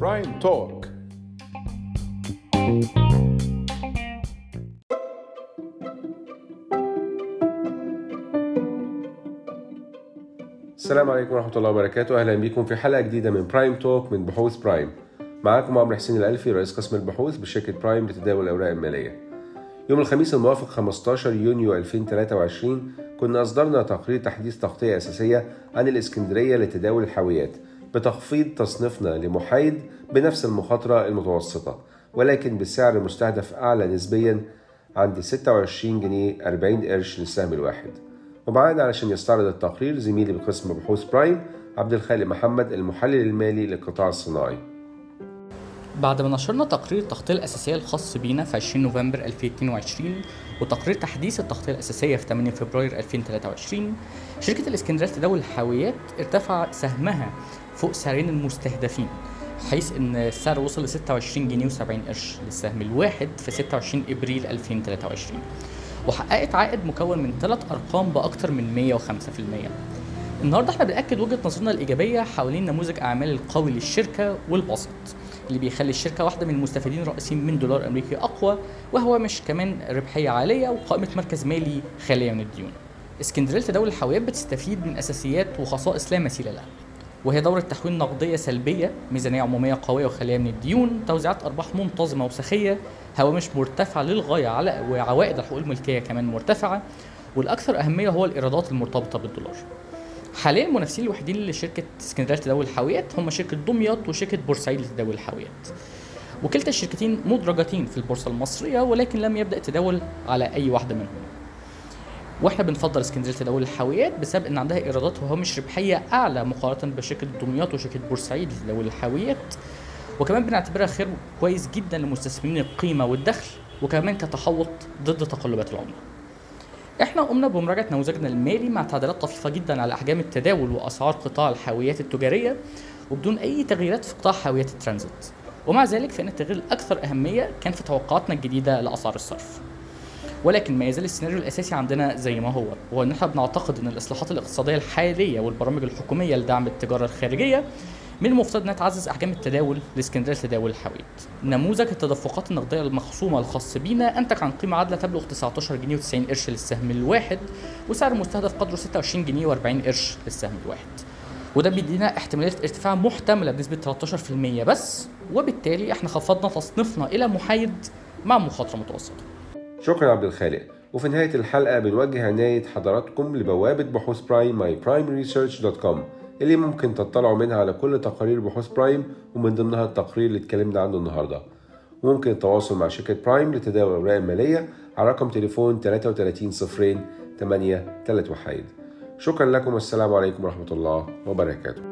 برايم توك السلام عليكم ورحمة الله وبركاته. أهلا بكم في حلقة جديدة من برايم توك من بحوث برايم معاكم عمرو حسين الألفي رئيس قسم البحوث بشركة برايم لتداول الأوراق المالية. يوم الخميس الموافق 15 يونيو 2023 كنا أصدرنا تقرير تحديث تغطية أساسية عن الإسكندرية لتداول الحاويات بتخفيض تصنيفنا لمحايد بنفس المخاطرة المتوسطة ولكن بالسعر المستهدف أعلى نسبيا عند 26 جنيه 40 قرش للسهم الواحد. ومعانا علشان يستعرض التقرير زميلي بقسم بحوث برايم عبد الخالق محمد المحلل المالي للقطاع الصناعي. بعد ما نشرنا تقرير التغطية الأساسية الخاص بينا في 20 نوفمبر 2022 وتقرير تحديث التغطية الأساسية في 8 فبراير 2023 شركة الإسكندرية لتداول الحاويات ارتفع سهمها فوق سعرين المستهدفين حيث إن السعر وصل ل 26 جنيه و70 قرش للسهم الواحد في 26 إبريل 2023 وحققت عائد مكون من ثلاث أرقام باكثر من 105% النهارده إحنا بنأكد وجهة نظرنا الإيجابية حوالين نموذج أعمال القوي للشركة والبسط اللي بيخلي الشركة واحدة من المستفيدين الرئيسيين من دولار أمريكي أقوى وهو مش كمان ربحية عالية وقائمة مركز مالي خالية من الديون. اسكندرية لتداول الحاويات بتستفيد من أساسيات وخصائص لا مثيل لها وهي دورة تحويل نقدية سلبية ميزانية عمومية قوية وخالية من الديون توزيعات أرباح منتظمة وسخية هوامش مرتفعة للغاية على وعوائد الحقوق الملكية كمان مرتفعة والأكثر أهمية هو الإيرادات المرتبطة بالدولار. حاليا المنافسين الوحيدين لشركة اسكندرية لتداول الحاويات هم شركة دمياط وشركة بورسعيد لتداول الحاويات. وكلتا الشركتين مدرجتين في البورصة المصرية ولكن لم يبدأ التداول على أي واحدة منهم. وإحنا بنفضل اسكندرية تداول الحاويات بسبب إن عندها إيرادات وهامش ربحية أعلى مقارنة بشركة دمياط وشركة بورسعيد لتداول الحاويات. وكمان بنعتبرها خير كويس جدا لمستثمرين القيمة والدخل وكمان كتحوط ضد تقلبات العملة. إحنا قمنا بمراجعة نموذجنا المالي مع تعديلات طفيفة جدا على أحجام التداول وأسعار قطاع الحاويات التجارية وبدون أي تغييرات في قطاع حاويات الترانزيت. ومع ذلك فإن التغيير الأكثر أهمية كان في توقعاتنا الجديدة لأسعار الصرف. ولكن ما يزال السيناريو الأساسي عندنا زي ما هو وهو إن إحنا بنعتقد إن الإصلاحات الاقتصادية الحالية والبرامج الحكومية لدعم التجارة الخارجية من المفترض إنها تعزز أحجام التداول لإسكندرية لتداول الحويت. نموذج التدفقات النقدية المخصومة الخاص بينا أنتج عن قيمة عادلة تبلغ 19 جنيه و90 قرش للسهم الواحد وسعر مستهدف قدره 26 جنيه و40 قرش للسهم الواحد. وده بيدينا احتمالية ارتفاع محتملة بنسبة 13% بس وبالتالي إحنا خفضنا تصنيفنا إلى محايد مع مخاطرة متوسطة. شكرا عبد الخالق وفي نهاية الحلقة بنوجه عناية حضراتكم لبوابة بحوث برايم my prime research dot com اللي ممكن تطلعوا منها على كل تقارير بحوث برايم ومن ضمنها التقرير اللي اتكلمنا عنه النهارده. وممكن التواصل مع شركة برايم لتداول الأوراق المالية على رقم تليفون 33 صفرين 8 3 وحيد شكرا لكم والسلام عليكم ورحمة الله وبركاته.